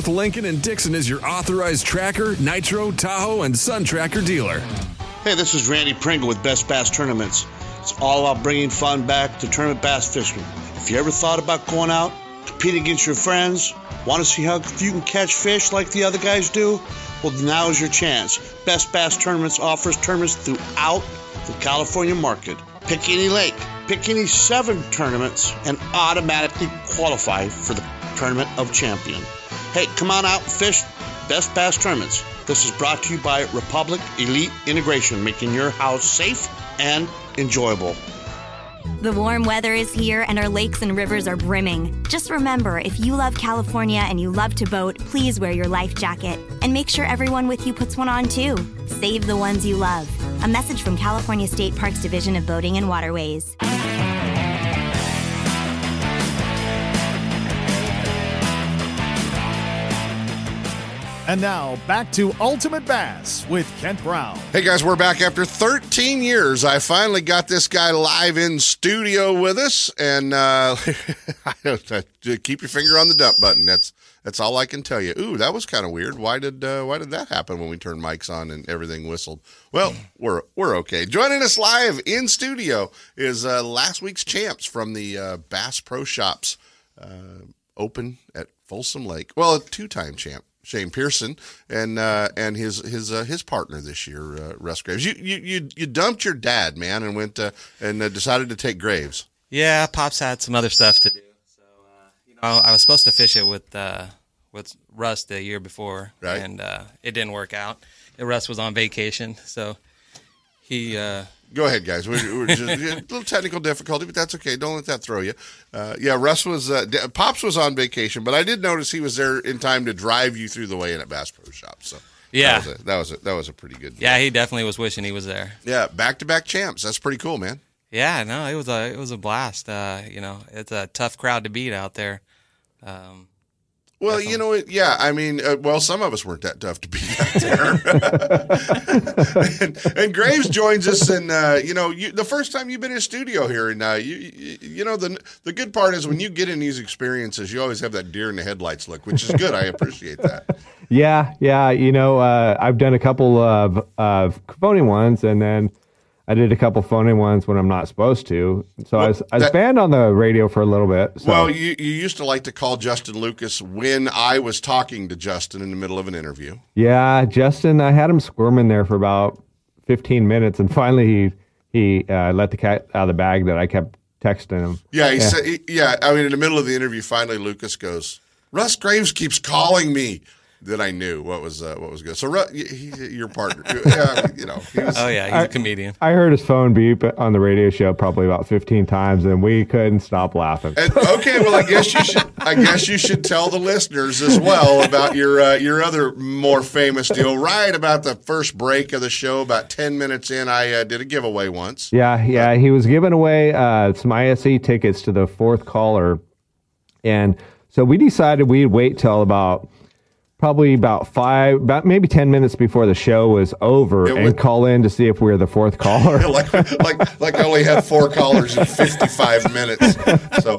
North Lincoln and Dixon is your authorized tracker, nitro, Tahoe, and Sun Tracker dealer. Hey, this is Randy Pringle with Best Bass Tournaments. It's all about bringing fun back to tournament bass fishing. If you ever thought about going out, competing against your friends, want to see how you can catch fish like the other guys do? Well, now is your chance. Best Bass Tournaments offers tournaments throughout the California market. Pick any lake, pick any seven tournaments, and automatically qualify for the Tournament of Champion. Hey, come on out and fish Best Bass Tournaments. This is brought to you by Republic Elite Integration, making your house safe and enjoyable. The warm weather is here and our lakes and rivers are brimming. Just remember if you love California and you love to boat, please wear your life jacket. And make sure everyone with you puts one on too. Save the ones you love. A message from California State Parks Division of Boating and Waterways. And now back to Ultimate Bass with Kent Brown. Hey guys, we're back after 13 years. I finally got this guy live in studio with us, and uh, *laughs* keep your finger on the dump button. That's that's all I can tell you. Ooh, that was kind of weird. Why did uh, why did that happen when we turned mics on and everything whistled? Well, we're we're okay. Joining us live in studio is uh, last week's champs from the uh, Bass Pro Shops uh, Open at Folsom Lake. Well, a two-time champ. Shane Pierson and uh, and his his uh, his partner this year, uh, Russ Graves. You, you you you dumped your dad, man, and went uh, and uh, decided to take Graves. Yeah, pops had some other stuff to do, so uh, you know I, I was supposed to fish it with uh, with Russ the year before, Right. and uh, it didn't work out. Russ was on vacation, so he. Go ahead, guys. We're, we're just, *laughs* a little technical difficulty, but that's okay. Don't let that throw you. Uh, yeah, Russ was uh, D- Pops was on vacation, but I did notice he was there in time to drive you through the way in at Bass Pro Shop. So Yeah. that was a, that was a, that was a pretty good. yeah, he definitely was wishing he was there. Yeah, back to back champs. That's pretty cool, man. Yeah, no, it was a it was a blast. Uh, you know, it's a tough crowd to beat out there. Um, Well, you know, it, yeah. I mean, uh, well, some of us weren't that tough to be out *laughs* there. and, and Graves joins us, and uh, you know, you, the first time you've been in studio here, and uh, you, you, you know, the the good part is when you get in these experiences, you always have that deer in the headlights look, which is good. I appreciate that. *laughs* Yeah, yeah. You know, uh, I've done a couple of of phony ones, and then I did a couple phony ones when I'm not supposed to. So I was I was that- banned on the radio for a little bit. So. Well, you you used to like to call Justin Lucas when I was talking to Justin in the middle of an interview. yeah, Justin, I had him squirming there for about 15 minutes, and *laughs* finally he he uh, let the cat out of the bag that I kept texting him. Yeah, he said. He, yeah, I mean, in the middle of the interview, finally Lucas goes, "Russ Graves keeps calling me." Then I knew what was uh, what was good. So, Ru- he, he- your partner, *laughs* yeah, you know, he was, oh yeah, he's I- a comedian. I heard his phone beep on the radio show probably about 15 times, and we couldn't stop laughing. And, okay, well, I guess you should. I guess you should tell the listeners as well about your uh, your other more famous deal. Right about the first break of the show, about ten minutes in, I uh, did a giveaway once. Yeah, yeah. He was giving away uh, some ISE tickets to the fourth caller, and so we decided we'd wait till about probably about five, about maybe ten minutes before the show was over, and call in to see if we were the fourth caller. *laughs* like like like I only had four callers in fifty five minutes. So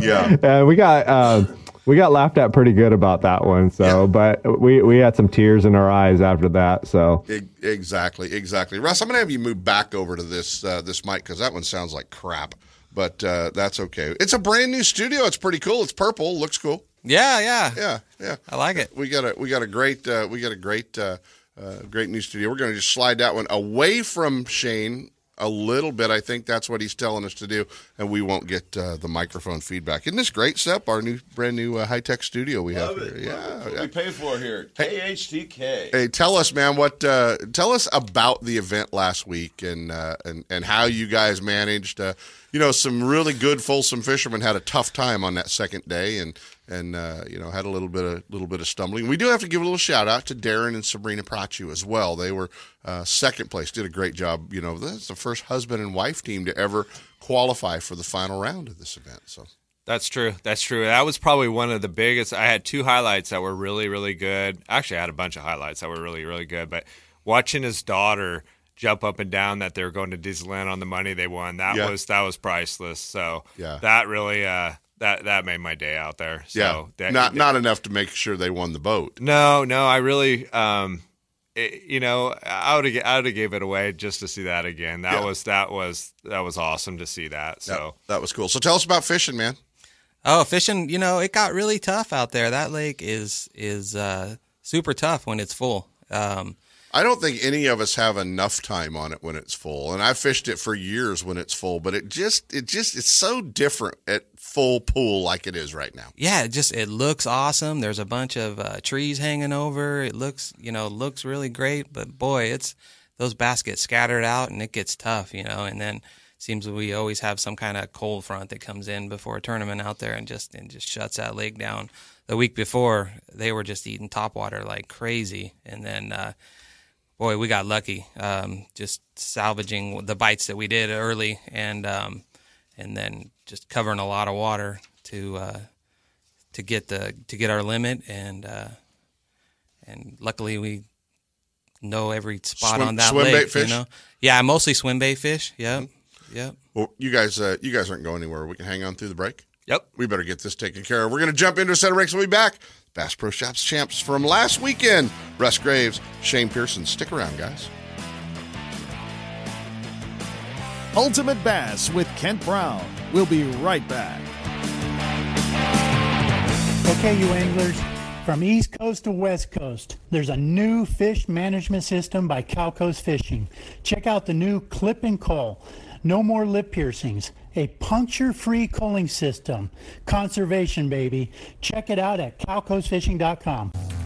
yeah. and we got uh, we got laughed at pretty good about that one. So, but we we had some tears in our eyes after that. So. Exactly, exactly. Russ, I'm gonna have you move back over to this uh, this mic because that one sounds like crap, but uh, that's okay. It's a brand new studio. It's pretty cool. It's purple. Looks cool. Yeah, yeah, Yeah, yeah. I like it. We got a we got a great uh, we got a great uh, uh, great new studio. We're gonna just slide that one away from Shane a little bit. I think that's what he's telling us to do, and we won't get uh, the microphone feedback. Isn't this great, Sep? Our new brand new uh, high tech studio we have here. Yeah, What we pay for here. KHTK. Hey, tell us, man. What? Uh, tell us about the event last week and uh, and and how you guys managed. You know, some really good Folsom fishermen had a tough time on that second day, and and uh, you know had a little bit of little bit of stumbling. We do have to give a little shout out to Darren and Sabrina Prachu as well. They were uh, second place, did a great job. You know, that's the first husband and wife team to ever qualify for the final round of this event. So. That's true. That's true. That was probably one of the biggest. I had two highlights that were really, really good. Actually, I had a bunch of highlights that were really, really good. But watching his daughter jump up and down that they're going to Disneyland on the money they won that Yeah. was that was priceless. So Yeah. that really uh, that that made my day out there. So yeah, that- not not enough to make sure they won the boat. No, no, I really, um, it, you know, I would have, I would have gave it away just to see that again. That Yeah. was, that was, that was awesome to see that. So that was cool. So tell us about fishing, man. Oh, fishing, you know, it got really tough out there. That lake is is uh, super tough when it's full. Um, I don't think any of us have enough time on it when it's full, and I've fished it for years when it's full. But it just, it just, it's so different at full pool like it is right now. yeah, it just it looks awesome. There's a bunch of uh, trees hanging over. It looks, you know, looks really great. But boy, it's those baskets scattered out, and it gets tough, you know. And then seems we always have some kind of cold front that comes in before a tournament out there, and just and just shuts that lake down. The week before, they were just eating top water like crazy, and then. Uh, boy, we got lucky. Um, just salvaging the bites that we did early, and um, and then just covering a lot of water to uh, to get the to get our limit, and uh, and luckily we know every spot Swim- on that swim lake. bait fish? You know? Yeah, mostly swim bait fish. Yep, yep. Well, you guys, uh, you guys aren't going anywhere. We can hang on through the break. Yep. We better get this taken care of. We're going to jump into a set of breaks. We'll be back. Bass Pro Shops champs from last weekend. Russ Graves, Shane Pierson. Stick around, guys. Ultimate Bass with Kent Brown. We'll be right back. Okay, you anglers, from East Coast to West Coast, there's a new fish management system by Calco's Fishing. Check out the new Clip and Call. No more lip piercings. A puncture free culling system. Conservation, baby. Check it out at calcosfishing.com.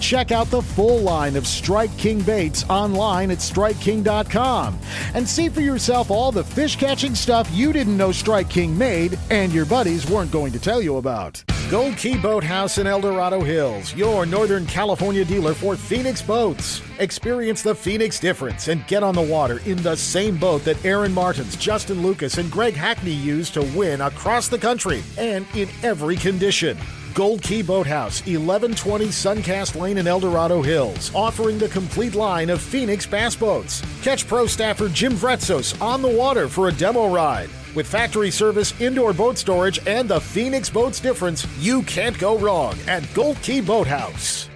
Check out the full line of Strike King baits online at StrikeKing.com and see for yourself all the fish catching stuff you didn't know Strike King made and your buddies weren't going to tell you about. Gold Key Boathouse in El Dorado Hills, your Northern California dealer for Phoenix boats. Experience the Phoenix difference and get on the water in the same boat that Aaron Martens, Justin Lucas, and Greg Hackney used to win across the country and in every condition. Gold Key Boathouse, 1120 Suncast Lane in El Dorado Hills, offering the complete line of Phoenix bass boats. Catch pro staffer Jim Vretzos on the water for a demo ride. With factory service, indoor boat storage, and the Phoenix Boats difference, you can't go wrong at Gold Key Boathouse.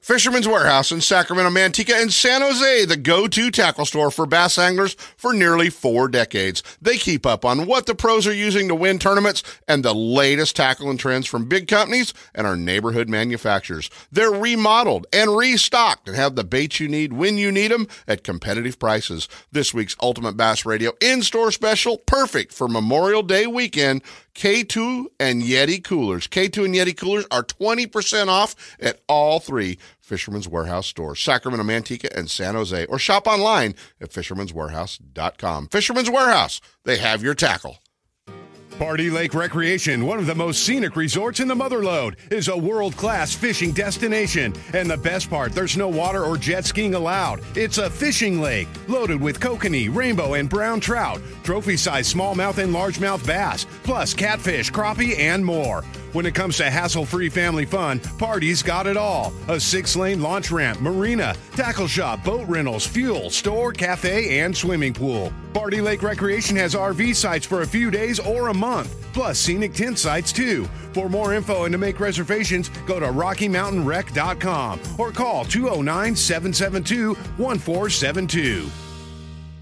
Fisherman's Warehouse in Sacramento, Manteca, and San Jose, the go to tackle store for bass anglers for nearly four decades. They keep up on what the pros are using to win tournaments and the latest tackle and trends from big companies and our neighborhood manufacturers. They're remodeled and restocked and have the baits you need when you need them at competitive prices. This week's Ultimate Bass Radio in store special, perfect for Memorial Day weekend. K2 and Yeti coolers. K2 and Yeti coolers are 20% off at all three Fisherman's Warehouse stores, Sacramento, Manteca, and San Jose, or shop online at fisherman'swarehouse.com. Fisherman's Warehouse, they have your tackle. Pardee Lake Recreation, one of the most scenic resorts in the Motherlode, is a world class fishing destination. And the best part, there's no water or jet skiing allowed. It's a fishing lake loaded with kokanee, rainbow, and brown trout, trophy sized smallmouth and largemouth bass, plus catfish, crappie, and more. When it comes to hassle free family fun, Pardee's got it all. A six lane launch ramp, marina, tackle shop, boat rentals, fuel, store, cafe, and swimming pool. Pardee Lake Recreation has RV sites for a few days or a month, plus scenic tent sites too. For more info and to make reservations, go to RockyMountainRec.com or call 209 772 1472.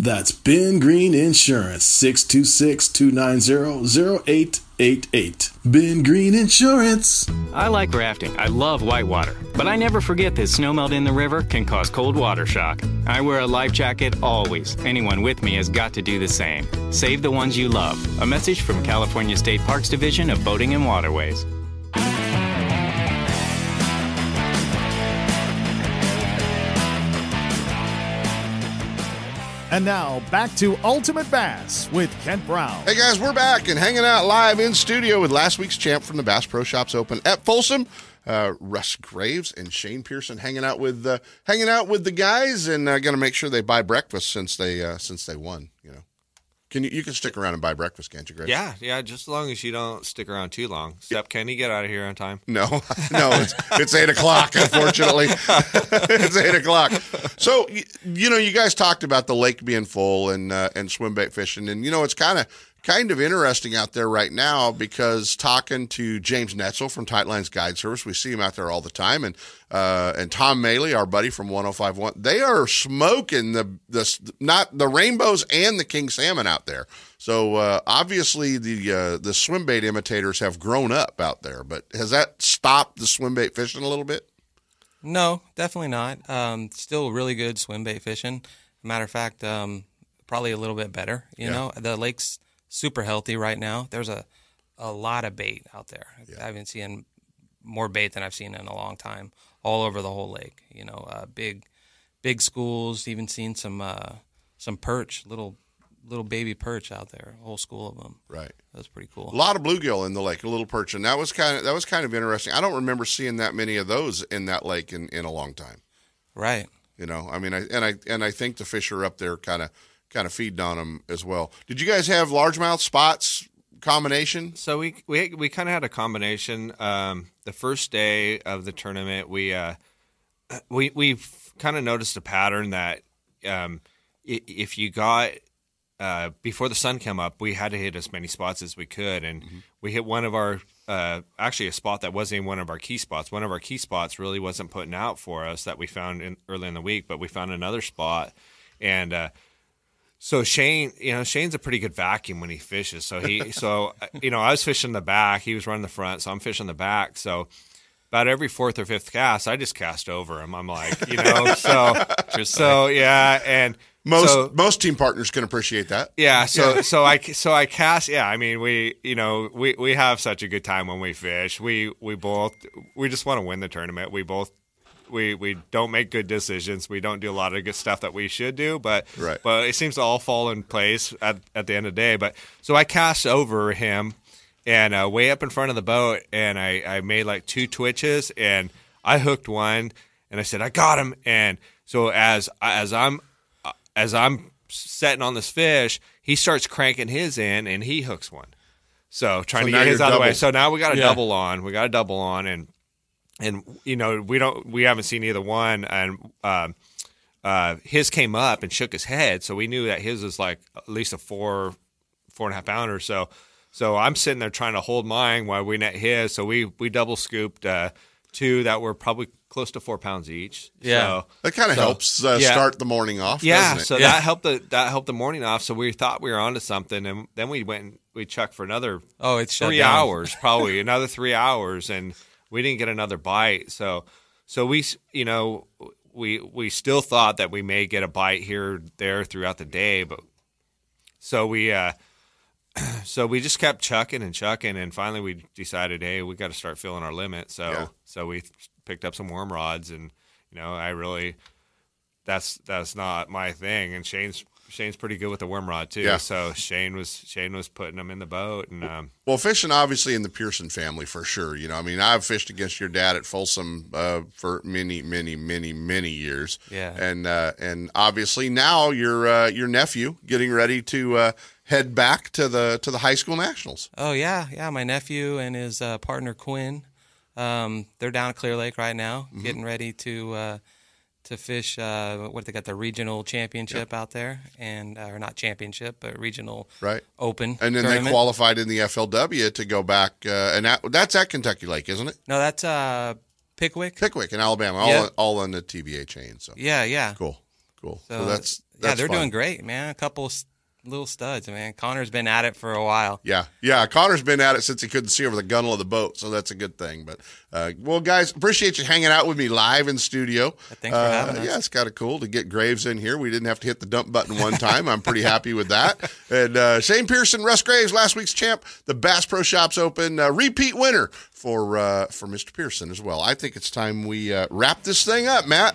That's Ben Green Insurance, 626-290-0888. Ben Green Insurance. I like rafting. I love whitewater. But I never forget that snowmelt in the river can cause cold water shock. I wear a life jacket always. Anyone with me has got to do the same. Save the ones you love. A message from California State Parks Division of Boating and Waterways. And now back to Ultimate Bass with Kent Brown. Hey guys, we're back and hanging out live in studio with last week's champ from the Bass Pro Shops Open at Folsom. Uh, Russ Graves and Shane Pierson hanging out with uh, hanging out with the guys and uh, going to make sure they buy breakfast since they uh, since they won. You know, can you you can stick around and buy breakfast, can't you, Graves? Yeah, yeah. Just as long as you don't stick around too long. Step, can you get out of here on time? No, *laughs* no, it's, it's eight o'clock. Unfortunately, *laughs* it's eight o'clock. So you, you know, you guys talked about the lake being full and uh, and swim bait fishing, and you know, it's kind of kind of interesting out there right now because talking to James Netzel from Tightlines Guide Service, we see him out there all the time, and uh, and Tom Maley, our buddy from 105.1, they are smoking the the not the rainbows and the king salmon out there. So uh, obviously the uh, the swim bait imitators have grown up out there, but has that stopped the swim bait fishing a little bit? No, definitely not. Um, still really good swim bait fishing. Matter of fact, um, probably a little bit better. You Yeah. know, the lake's super healthy right now. There's a a lot of bait out there. I've been seeing more bait than I've seen in a long time, all over the whole lake. You know, uh, big big schools. Even seen some uh, some perch, little little baby perch out there. A whole school of them. Right. That's pretty cool. A lot of bluegill in the lake, a little perch, and that was kind of that was kind of interesting. I don't remember seeing that many of those in that lake in, in a long time. Right. You know, I mean, I and I and I think the fish are up there, kind of kind of feeding on them as well. Did you guys have largemouth spots combination? So we we we kind of had a combination. Um, the first day of the tournament, we uh, *clears throat* we we kind of noticed a pattern that um, if you got uh, before the sun came up, we had to hit as many spots as we could, and we hit one of our uh, actually a spot that wasn't even one of our key spots. One of our key spots really wasn't putting out for us that we found in, early in the week, but we found another spot, and uh, so Shane, you know, Shane's a pretty good vacuum when he fishes. So he, *laughs* so uh, you know, I was fishing the back, he was running the front, so I'm fishing the back. So about every fourth or fifth cast, I just cast over him. I'm like, you know, *laughs* so just so yeah, and Most so- most team partners can appreciate that. yeah, so Yeah. so I so I cast. Yeah, I mean we you know we we have such a good time when we fish. We we both we just want to win the tournament. We both we we don't make good decisions. We don't do a lot of good stuff that we should do, but Right. but it seems to all fall in place at at the end of the day. But so I cast over him and uh, way up in front of the boat, and I I made like two twitches, and I hooked one, and I said I got him, and so as as I'm as I'm setting on this fish, he starts cranking his in and he hooks one. So trying So to get his out of the way. So now we got a Yeah. double on. We got a double on and and you know, we don't we haven't seen either one and um uh his came up and shook his head, so we knew that his was like at least a four four and a half pounder. So so I'm sitting there trying to hold mine while we net his. So we we double scooped uh two that were probably close to four pounds each. Yeah. So, That kind of so- helps uh, yeah. start the morning off. Yeah, doesn't it? so that helped the that helped the morning off. So we thought we were onto something, and then we went and we chucked for another Oh, it's three hours, probably another three hours, and we didn't get another bite. So so we you know we we still thought that we may get a bite here or there throughout the day, but so we uh *clears throat* so we just kept chucking and chucking, and finally we decided, hey, we got to start filling our limit. So Yeah. so we picked up some worm rods, and you know I really that's that's not my thing. And Shane's Shane's pretty good with the worm rod too. Yeah. So Shane was Shane was putting them in the boat, and um, Well, fishing obviously in the Pierson family for sure. You know, I mean, I've fished against your dad at Folsom uh, for many, many, many, many years. Yeah. and uh, and obviously now your uh, your nephew getting ready to uh, head back to the to the high school nationals. Oh yeah, yeah. My nephew and his uh, partner Quinn, um, they're down at Clear Lake right now, Mm-hmm. getting ready to uh, to fish. Uh, what they got the regional championship out there, and uh, or not championship, but regional Right. open. And then they qualified in the FLW to go back, uh, and that, that's at Kentucky Lake, isn't it? No, that's uh, Pickwick. Pickwick in Alabama, all Yeah. all on the TVA chain. So Yeah, yeah. cool, cool. So, So, that's, yeah, they're fun. doing great, man. A couple little studs, man. Connor's been at it for a while. Yeah, yeah. Connor's been at it since he couldn't see over the gunnel of the boat, so that's a good thing. But uh, well, guys, appreciate you hanging out with me live in studio. Thanks for Uh, having us. Yeah, it's kind of cool to get Graves in here. We didn't have to hit the dump button one time. I'm pretty happy with that. *laughs* And uh, Shane Pierson, Russ Graves, last week's champ, the Bass Pro Shops Open uh, repeat winner for uh, for Mr. Pierson as well. I think it's time we uh, wrap this thing up, Matt.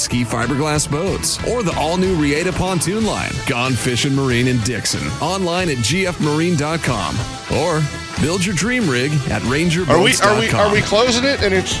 ski fiberglass boats, or the all new Reata pontoon line, Gone Fishing Marine in Dixon. Online at gfmarine.com or build your dream rig at rangerboats.com. Are we are we are we closing it? And it's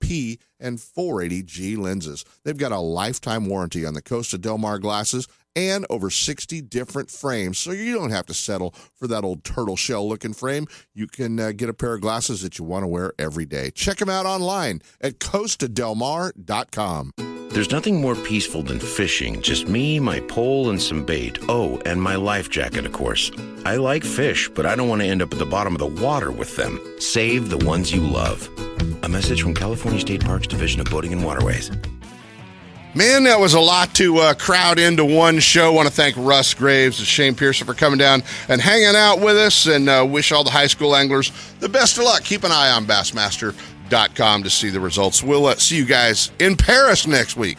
P and 480G lenses. They've got a lifetime warranty on the Costa Del Mar glasses and over 60 different frames, so you don't have to settle for that old turtle shell looking frame. You can uh, get a pair of glasses that you want to wear every day. Check them out online at costadelmar.com. There's nothing more peaceful than fishing. Just me, my pole, and some bait. Oh, and my life jacket, of course. I like fish, but I don't want to end up at the bottom of the water with them. Save the ones you love. A message from California State Parks Division of Boating and Waterways. Man, that was a lot to uh, crowd into one show. I want to thank Russ Graves and Shane Pierson for coming down and hanging out with us and uh, wish all the high school anglers the best of luck. Keep an eye on Bassmaster.com to see the results. We'll uh, see you guys in Paris next week.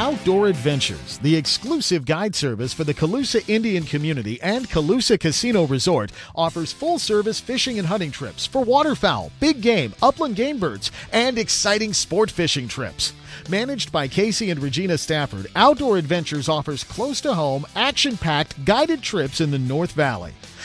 Outdoor Adventures, the exclusive guide service for the Colusa Indian community and Colusa Casino Resort, offers full service fishing and hunting trips for waterfowl, big game, upland game birds, and exciting sport fishing trips. Managed by Casey and Regina Stafford, Outdoor Adventures offers close to home, action packed guided trips in the North Valley.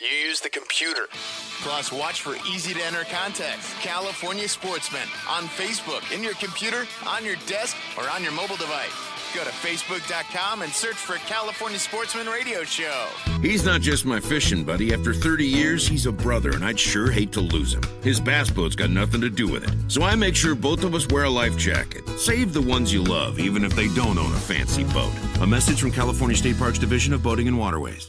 You use the computer. Plus, watch for easy to enter contests. California Sportsman on Facebook, in your computer, on your desk, or on your mobile device. Go to Facebook.com and search for California Sportsman Radio Show. He's not just my fishing buddy. After 30 years, he's a brother, and I'd sure hate to lose him. His bass boat's got nothing to do with it. So I make sure both of us wear a life jacket. Save the ones you love, even if they don't own a fancy boat. A message from California State Parks Division of Boating and Waterways.